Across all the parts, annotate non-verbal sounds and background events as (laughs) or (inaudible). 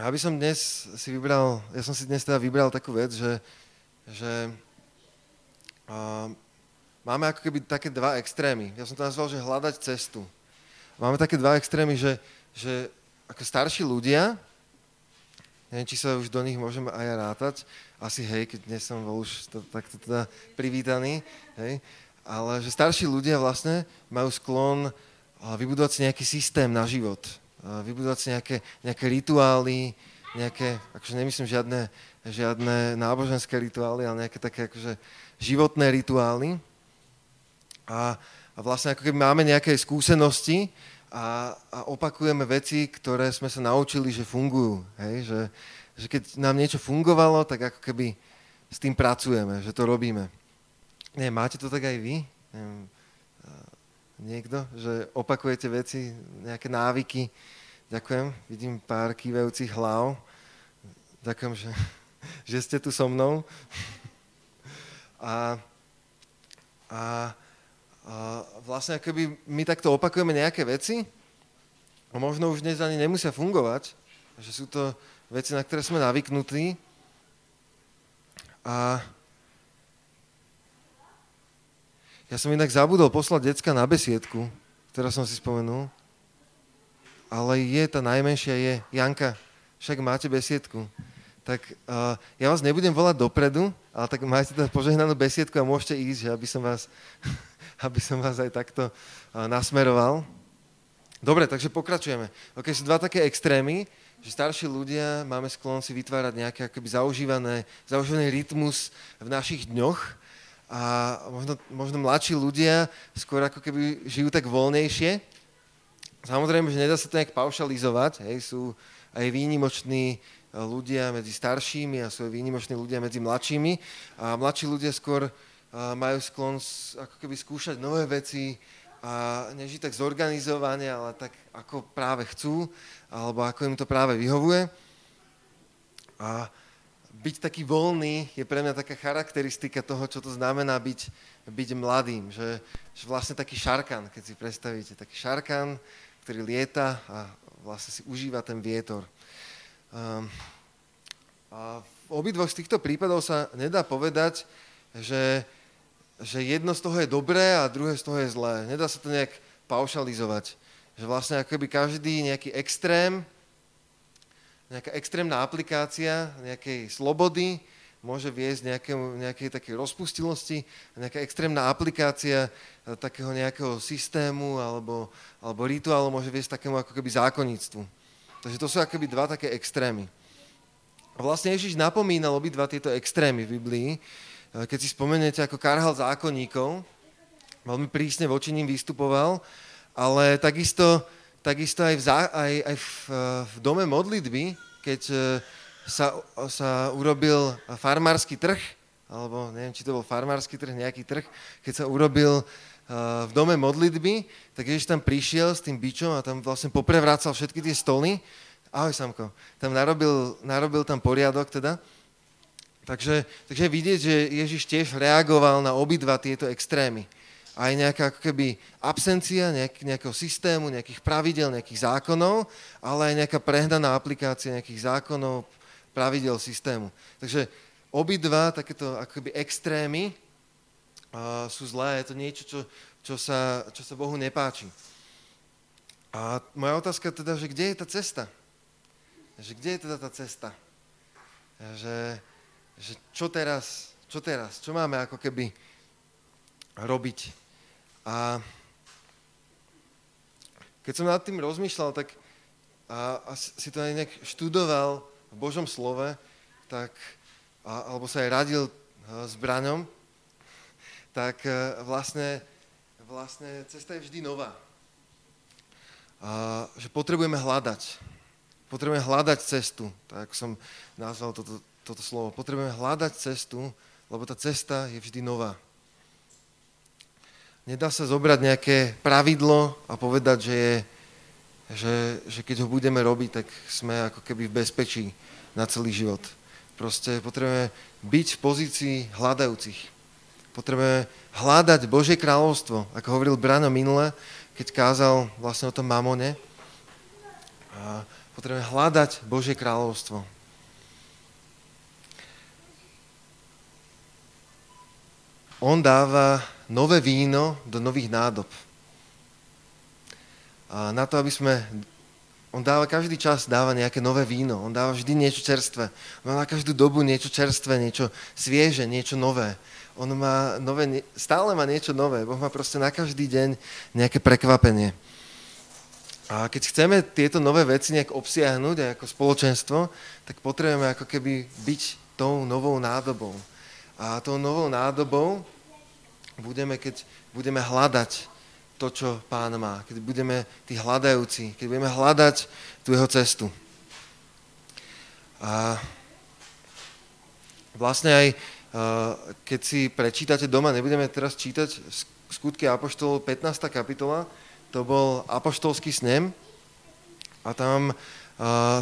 Ja by som dnes si vybral, ja som si dnes teda vybral takú vec, že, že uh, máme ako keby také dva extrémy. Ja som to nazval, že hľadať cestu. Máme také dva extrémy, že, že ako starší ľudia, neviem, či sa už do nich môžeme aj rátať, asi hej, keď dnes som bol už to, takto teda privítaný, hej, ale že starší ľudia vlastne majú sklon vybudovať si nejaký systém na život vybudovať si nejaké, nejaké rituály, nejaké, akože nemyslím žiadne, žiadne náboženské rituály, ale nejaké také akože životné rituály. A, a vlastne ako keby máme nejaké skúsenosti a, a opakujeme veci, ktoré sme sa naučili, že fungujú. Hej? Že, že keď nám niečo fungovalo, tak ako keby s tým pracujeme, že to robíme. Nie, máte to tak aj vy? Neviem, niekto, že opakujete veci, nejaké návyky. Ďakujem, vidím pár kývajúcich hlav. Ďakujem, že, že ste tu so mnou. A, a, a vlastne akoby my takto opakujeme nejaké veci a možno už dnes ani nemusia fungovať, že sú to veci, na ktoré sme navyknutí. A, Ja som inak zabudol poslať decka na besiedku, teraz som si spomenul. Ale je, tá najmenšia je, Janka, však máte besiedku. Tak uh, ja vás nebudem volať dopredu, ale tak máte teda požehnanú besiedku a môžete ísť, že aby som vás, (laughs) aby som vás aj takto uh, nasmeroval. Dobre, takže pokračujeme. Ok, sú dva také extrémy, že starší ľudia máme sklon si vytvárať nejaký akoby zaužívané, zaužívaný rytmus v našich dňoch, a možno, možno mladší ľudia skôr ako keby žijú tak voľnejšie. Samozrejme, že nedá sa to nejak paušalizovať, hej, sú aj výnimoční ľudia medzi staršími a sú aj výnimoční ľudia medzi mladšími a mladší ľudia skôr majú sklon ako keby skúšať nové veci a nežiť tak zorganizovane, ale tak ako práve chcú, alebo ako im to práve vyhovuje. A byť taký voľný je pre mňa taká charakteristika toho, čo to znamená byť, byť mladým. Že, že vlastne taký šarkan, keď si predstavíte, taký šarkan, ktorý lieta a vlastne si užíva ten vietor. Um, a v obidvoch z týchto prípadov sa nedá povedať, že, že jedno z toho je dobré a druhé z toho je zlé. Nedá sa to nejak paušalizovať. Že vlastne akoby každý nejaký extrém nejaká extrémna aplikácia nejakej slobody môže viesť nejaké, nejakej takej rozpustilosti, nejaká extrémna aplikácia eh, takého nejakého systému alebo, alebo rituálu môže viesť takému ako keby zákonníctvu. Takže to sú akoby dva také extrémy. A vlastne Ježiš napomínal obidva tieto extrémy v Biblii. Eh, keď si spomeniete, ako karhal zákonníkov, veľmi prísne voči ním vystupoval, ale takisto takisto aj v, zá, aj, aj v, v dome modlitby, keď e, sa, sa urobil farmársky trh, alebo neviem, či to bol farmársky trh, nejaký trh, keď sa urobil uh, v dome modlitby, tak Ježiš tam prišiel s tým bičom a tam vlastne poprevrácal všetky tie stoly. Ahoj, Samko. Tam narobil, narobil tam poriadok teda. Takže, takže vidieť, že Ježiš tiež reagoval na obidva tieto extrémy aj nejaká ako keby absencia nejak, nejakého systému, nejakých pravidel, nejakých zákonov, ale aj nejaká prehnaná aplikácia nejakých zákonov, pravidel systému. Takže obidva takéto akoby extrémy uh, sú zlé, je to niečo, čo, čo, sa, čo sa Bohu nepáči. A moja otázka teda, že kde je tá cesta? Že kde je teda tá cesta? Že, že čo teraz, čo teraz, čo máme ako keby robiť? A keď som nad tým rozmýšľal, tak a, a si to aj nejak študoval v Božom slove, tak, alebo sa aj radil s Braňom, tak e, vlastne, vlastne cesta je vždy nová. A, že potrebujeme hľadať. Potrebujeme hľadať cestu, tak som nazval toto, toto slovo. Potrebujeme hľadať cestu, lebo tá cesta je vždy nová. Nedá sa zobrať nejaké pravidlo a povedať, že, je, že, že keď ho budeme robiť, tak sme ako keby v bezpečí na celý život. Proste potrebujeme byť v pozícii hľadajúcich. Potrebujeme hľadať Božie kráľovstvo, ako hovoril Brano minule, keď kázal vlastne o tom mamone. A Potrebujeme hľadať Božie kráľovstvo. On dáva nové víno do nových nádob. Na to, aby sme... On dáva každý čas, dáva nejaké nové víno. On dáva vždy niečo čerstvé. On má na každú dobu niečo čerstvé, niečo svieže, niečo nové. On má nové, stále má niečo nové. Boh má proste na každý deň nejaké prekvapenie. A keď chceme tieto nové veci nejak obsiahnuť aj ako spoločenstvo, tak potrebujeme ako keby byť tou novou nádobou. A tou novou nádobou budeme, keď budeme hľadať to, čo pán má. Keď budeme tí hľadajúci, keď budeme hľadať tú jeho cestu. A vlastne aj keď si prečítate doma, nebudeme teraz čítať skutky Apoštolov 15. kapitola, to bol apoštolský snem a tam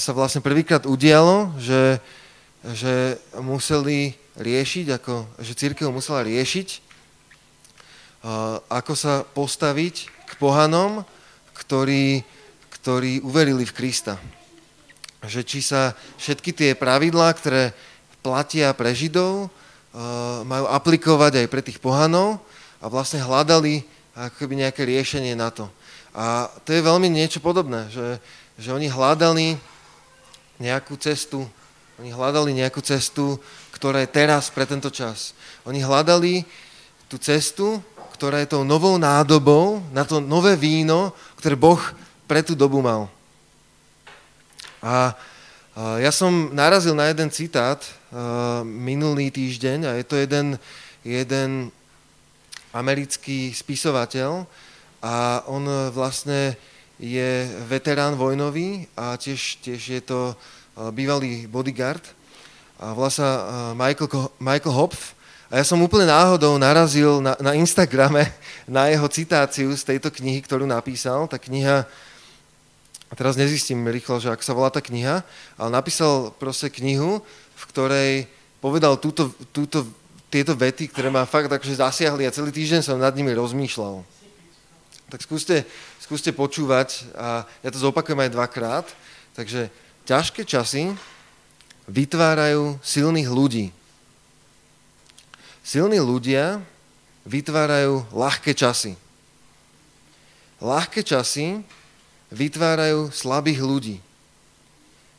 sa vlastne prvýkrát udialo, že, že museli riešiť, ako, že církev musela riešiť, ako sa postaviť k pohanom, ktorí, ktorí uverili v Krista. Že či sa všetky tie pravidlá, ktoré platia pre Židov, majú aplikovať aj pre tých pohanov a vlastne hľadali akoby nejaké riešenie na to. A to je veľmi niečo podobné, že, že oni hľadali nejakú cestu, oni hľadali nejakú cestu, ktorá je teraz pre tento čas. Oni hľadali tú cestu, ktorá je tou novou nádobou na to nové víno, ktoré Boh pre tú dobu mal. A ja som narazil na jeden citát minulý týždeň a je to jeden, jeden americký spisovateľ a on vlastne je veterán vojnový a tiež, tiež je to bývalý bodyguard a volá sa Michael, Michael Hopf a ja som úplne náhodou narazil na, na Instagrame (laughs) na jeho citáciu z tejto knihy, ktorú napísal. Tá kniha, a teraz nezistím rýchlo, že ak sa volá tá kniha, ale napísal proste knihu, v ktorej povedal túto, túto, tieto vety, ktoré ma fakt akože zasiahli a celý týždeň som nad nimi rozmýšľal. Tak skúste, skúste počúvať a ja to zopakujem aj dvakrát. Takže ťažké časy vytvárajú silných ľudí. Silní ľudia vytvárajú ľahké časy. Ľahké časy vytvárajú slabých ľudí.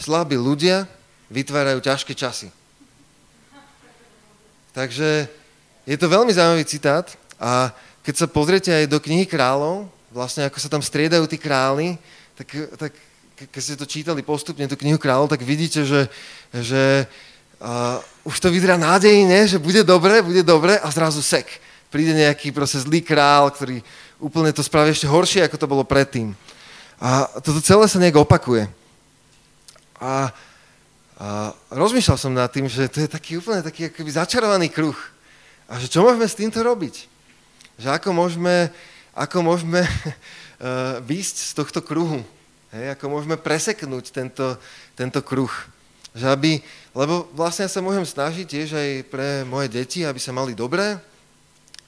Slabí ľudia vytvárajú ťažké časy. Takže je to veľmi zaujímavý citát a keď sa pozriete aj do knihy kráľov, vlastne ako sa tam striedajú tí králi, tak, tak keď ste to čítali postupne, tú knihu kráľov, tak vidíte, že, že uh, už to vyzerá nádejne, že bude dobre, bude dobre a zrazu sek. Príde nejaký proste zlý král, ktorý úplne to spraví ešte horšie, ako to bolo predtým. A toto celé sa nejak opakuje. A, a rozmýšľal som nad tým, že to je taký úplne taký akoby začarovaný kruh. A že čo môžeme s týmto robiť? Že ako môžeme, ako môžeme uh, (laughs) výjsť z tohto kruhu? Hej, ako môžeme preseknúť tento, tento kruh? Že aby, lebo vlastne ja sa môžem snažiť tiež aj pre moje deti, aby sa mali dobré,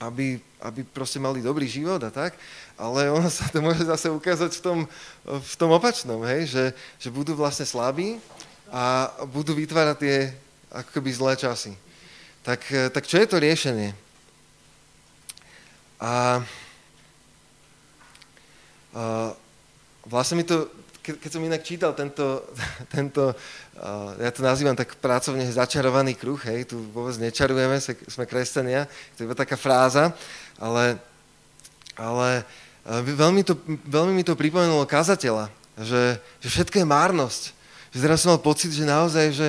aby, aby proste mali dobrý život a tak, ale ono sa to môže zase ukázať v tom, v tom opačnom, hej, že, že budú vlastne slabí a budú vytvárať tie ako zlé časy. Tak, tak čo je to riešenie? A, a vlastne mi to ke, keď som inak čítal tento, (laughs) tento uh, ja to nazývam tak pracovne začarovaný kruh, hej, tu vôbec nečarujeme, sme kresťania, to je iba taká fráza, ale, ale uh, veľmi, to, veľmi mi to pripomenulo kazateľa, že, že všetko je márnosť. Že teraz som mal pocit, že naozaj, že,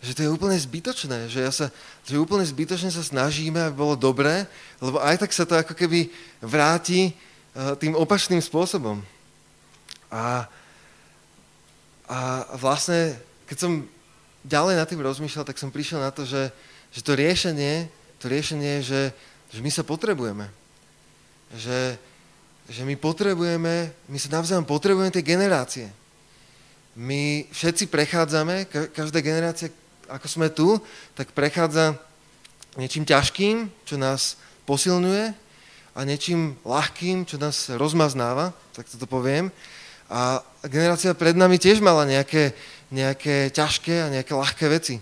že to je úplne zbytočné, že, ja sa, že úplne zbytočne sa snažíme, aby bolo dobré, lebo aj tak sa to ako keby vráti tým opačným spôsobom. A, a vlastne, keď som ďalej nad tým rozmýšľal, tak som prišiel na to, že, že to riešenie, to riešenie je, že, že my sa potrebujeme. Že, že my potrebujeme, my sa navzájom potrebujeme tie generácie. My všetci prechádzame, každá generácia, ako sme tu, tak prechádza niečím ťažkým, čo nás posilňuje a niečím ľahkým, čo nás rozmaznáva, tak toto poviem. A generácia pred nami tiež mala nejaké, nejaké ťažké a nejaké ľahké veci.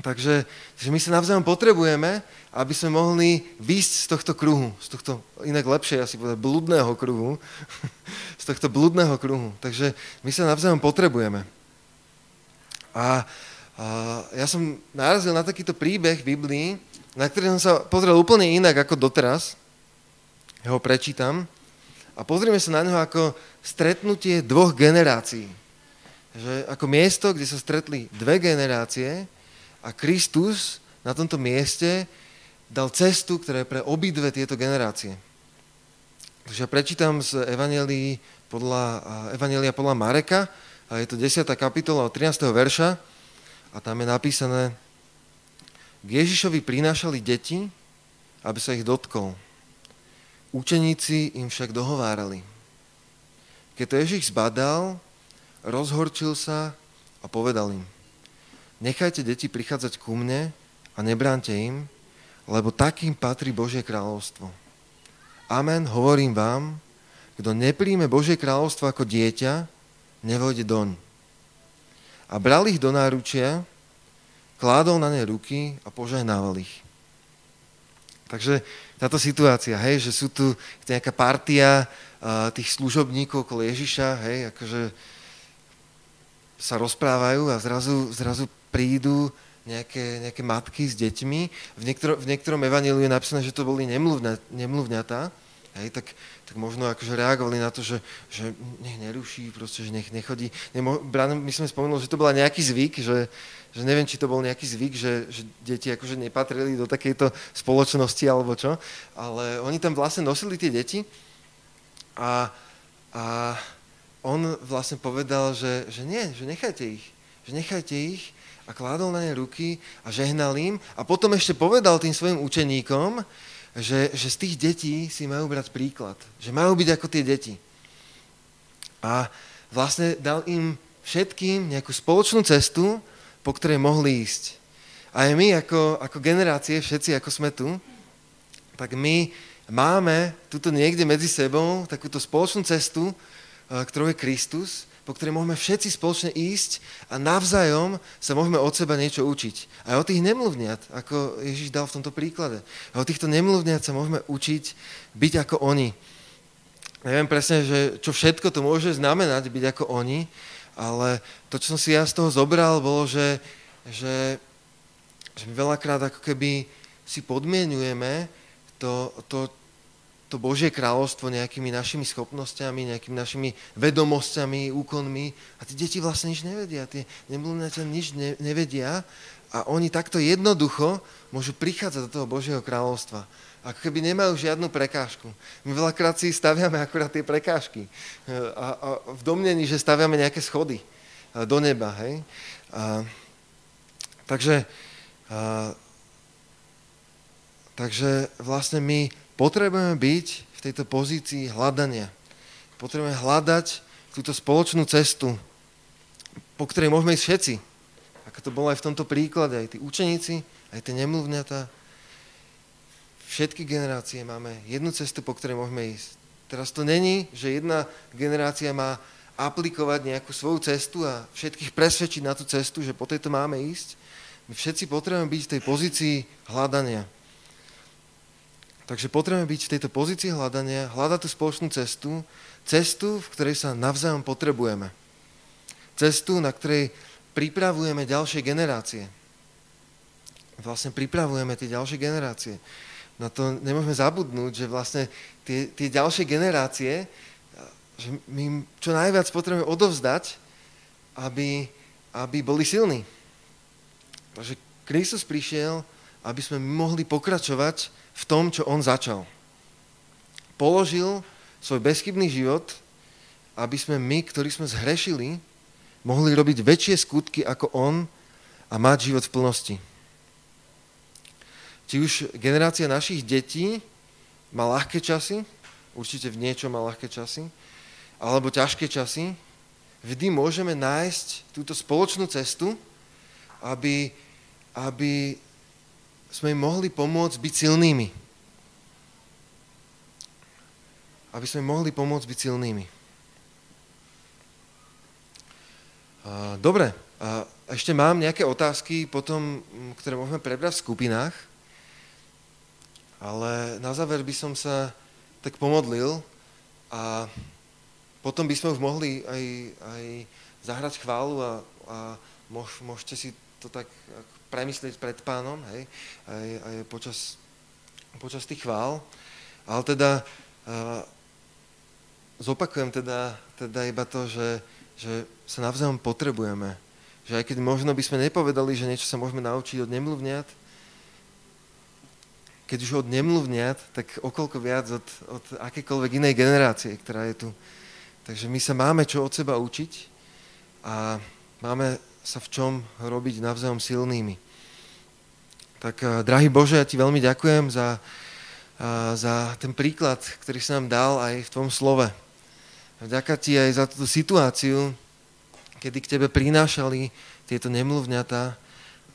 Takže že my sa navzájom potrebujeme, aby sme mohli výjsť z tohto kruhu, z tohto, inak lepšie asi povedať, blúdneho kruhu, (laughs) z tohto blúdneho kruhu. Takže my sa navzájom potrebujeme. A, a ja som narazil na takýto príbeh v Biblii, na ktorý som sa pozrel úplne inak ako doteraz. Ja ho prečítam. A pozrieme sa na neho ako stretnutie dvoch generácií. Že ako miesto, kde sa stretli dve generácie a Kristus na tomto mieste dal cestu, ktorá je pre obidve tieto generácie. Takže ja prečítam z Evangelii podľa, Evangelia podľa Mareka, a je to 10. kapitola od 13. verša a tam je napísané, k Ježišovi prinášali deti, aby sa ich dotkol. Učeníci im však dohovárali. Keď to Ježiš zbadal, rozhorčil sa a povedal im, nechajte deti prichádzať ku mne a nebránte im, lebo takým patrí Božie kráľovstvo. Amen, hovorím vám, kto nepríjme Božie kráľovstvo ako dieťa, nevojde doň. A bral ich do náručia, kládol na ne ruky a požehnával ich. Takže táto situácia, hej, že sú tu nejaká partia uh, tých služobníkov okolo Ježiša, hej, akože sa rozprávajú a zrazu, zrazu prídu nejaké, nejaké matky s deťmi. V, niektor, v niektorom evaníliu je napísané, že to boli nemluvňa, nemluvňatá, hej, tak, tak možno akože reagovali na to, že, že nech neruší, proste, že nech nechodí. Nemo, my sme spomenuli, že to bola nejaký zvyk, že, že neviem, či to bol nejaký zvyk, že, že deti akože nepatrili do takejto spoločnosti alebo čo, ale oni tam vlastne nosili tie deti a, a on vlastne povedal, že, že nie, že nechajte ich, že nechajte ich a kládol na ne ruky a žehnal im a potom ešte povedal tým svojim učeníkom, že, že z tých detí si majú brať príklad, že majú byť ako tie deti. A vlastne dal im všetkým nejakú spoločnú cestu, po ktorej mohli ísť. A aj my ako, ako generácie, všetci ako sme tu, tak my máme tuto niekde medzi sebou takúto spoločnú cestu, eh, ktorou je Kristus, po ktorej môžeme všetci spoločne ísť a navzájom sa môžeme od seba niečo učiť. Aj od tých nemluvniat, ako Ježiš dal v tomto príklade. A od týchto nemluvniat sa môžeme učiť byť ako oni. Neviem presne, že čo všetko to môže znamenať byť ako oni, ale to, čo som si ja z toho zobral, bolo, že, že, že my veľakrát ako keby si podmienujeme to, to, to Božie kráľovstvo nejakými našimi schopnosťami, nejakými našimi vedomosťami, úkonmi a tie deti vlastne nič nevedia, tie nemluvňatia nič ne, nevedia a oni takto jednoducho môžu prichádzať do toho Božieho kráľovstva ako keby nemajú žiadnu prekážku. My veľakrát si staviame akurát tie prekážky. A, a v domnení, že staviame nejaké schody do neba. Hej? A, takže, a, takže vlastne my potrebujeme byť v tejto pozícii hľadania. Potrebujeme hľadať túto spoločnú cestu, po ktorej môžeme ísť všetci. Ako to bolo aj v tomto príklade, aj tí učeníci, aj tie nemluvňatá, všetky generácie máme jednu cestu, po ktorej môžeme ísť. Teraz to není, že jedna generácia má aplikovať nejakú svoju cestu a všetkých presvedčiť na tú cestu, že po tejto máme ísť. My všetci potrebujeme byť v tej pozícii hľadania. Takže potrebujeme byť v tejto pozícii hľadania, hľadať tú spoločnú cestu, cestu, v ktorej sa navzájom potrebujeme. Cestu, na ktorej pripravujeme ďalšie generácie. Vlastne pripravujeme tie ďalšie generácie na to nemôžeme zabudnúť, že vlastne tie, tie ďalšie generácie, že my čo najviac potrebujeme odovzdať, aby, aby boli silní. Takže Kristus prišiel, aby sme mohli pokračovať v tom, čo on začal. Položil svoj bezchybný život, aby sme my, ktorí sme zhrešili, mohli robiť väčšie skutky ako on a mať život v plnosti či už generácia našich detí má ľahké časy, určite v niečom má ľahké časy, alebo ťažké časy, vždy môžeme nájsť túto spoločnú cestu, aby, aby sme im mohli pomôcť byť silnými. Aby sme mohli pomôcť byť silnými. Dobre, ešte mám nejaké otázky potom, ktoré môžeme prebrať v skupinách, ale na záver by som sa tak pomodlil a potom by sme už mohli aj, aj zahrať chválu a, a môž, môžete si to tak premyslieť pred pánom, hej, aj, aj počas, počas tých chvál. Ale teda uh, zopakujem teda, teda iba to, že, že sa navzájom potrebujeme. Že aj keď možno by sme nepovedali, že niečo sa môžeme naučiť od nemluvniat, keď už od nemluvniat, tak okolko viac od, od akékoľvek inej generácie, ktorá je tu. Takže my sa máme čo od seba učiť a máme sa v čom robiť navzájom silnými. Tak, eh, drahý Bože, ja ti veľmi ďakujem za, eh, za ten príklad, ktorý si nám dal aj v tvojom slove. Vďaka ti aj za túto situáciu, kedy k tebe prinášali tieto nemluvňata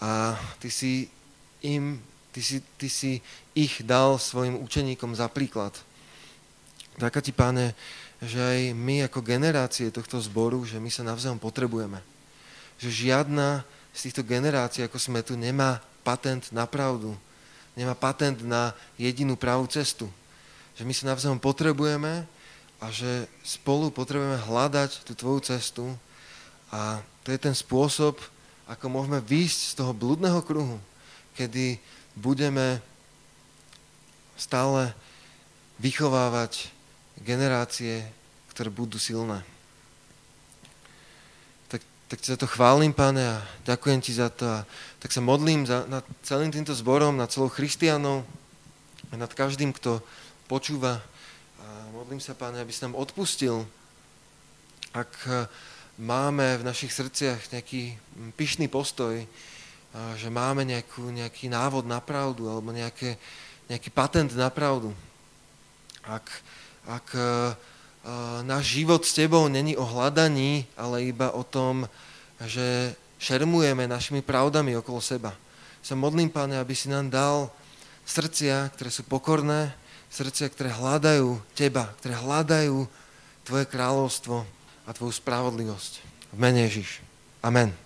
a ty si im, ty si, ty si ich dal svojim učeníkom za príklad. Ďaká ti, páne, že aj my ako generácie tohto zboru, že my sa navzájom potrebujeme. Že žiadna z týchto generácií, ako sme tu, nemá patent na pravdu. Nemá patent na jedinú pravú cestu. Že my sa navzájom potrebujeme a že spolu potrebujeme hľadať tú tvoju cestu a to je ten spôsob, ako môžeme výjsť z toho blúdneho kruhu, kedy budeme stále vychovávať generácie, ktoré budú silné. Tak, ti za to chválim, Pane, a ďakujem ti za to. A tak sa modlím za, nad celým týmto zborom, nad celou Christianou, a nad každým, kto počúva. A modlím sa, Pane, aby si nám odpustil, ak eh, máme v našich srdciach nejaký pyšný postoj, že máme nejakú, nejaký návod na pravdu alebo nejaké, nejaký patent na pravdu. Ak, ak uh, náš život s tebou není o hľadaní, ale iba o tom, že šermujeme našimi pravdami okolo seba. Sa modlím, Pane, aby si nám dal srdcia, ktoré sú pokorné, srdcia, ktoré hľadajú Teba, ktoré hľadajú Tvoje kráľovstvo a Tvoju spravodlivosť. V mene Ježiš. Amen.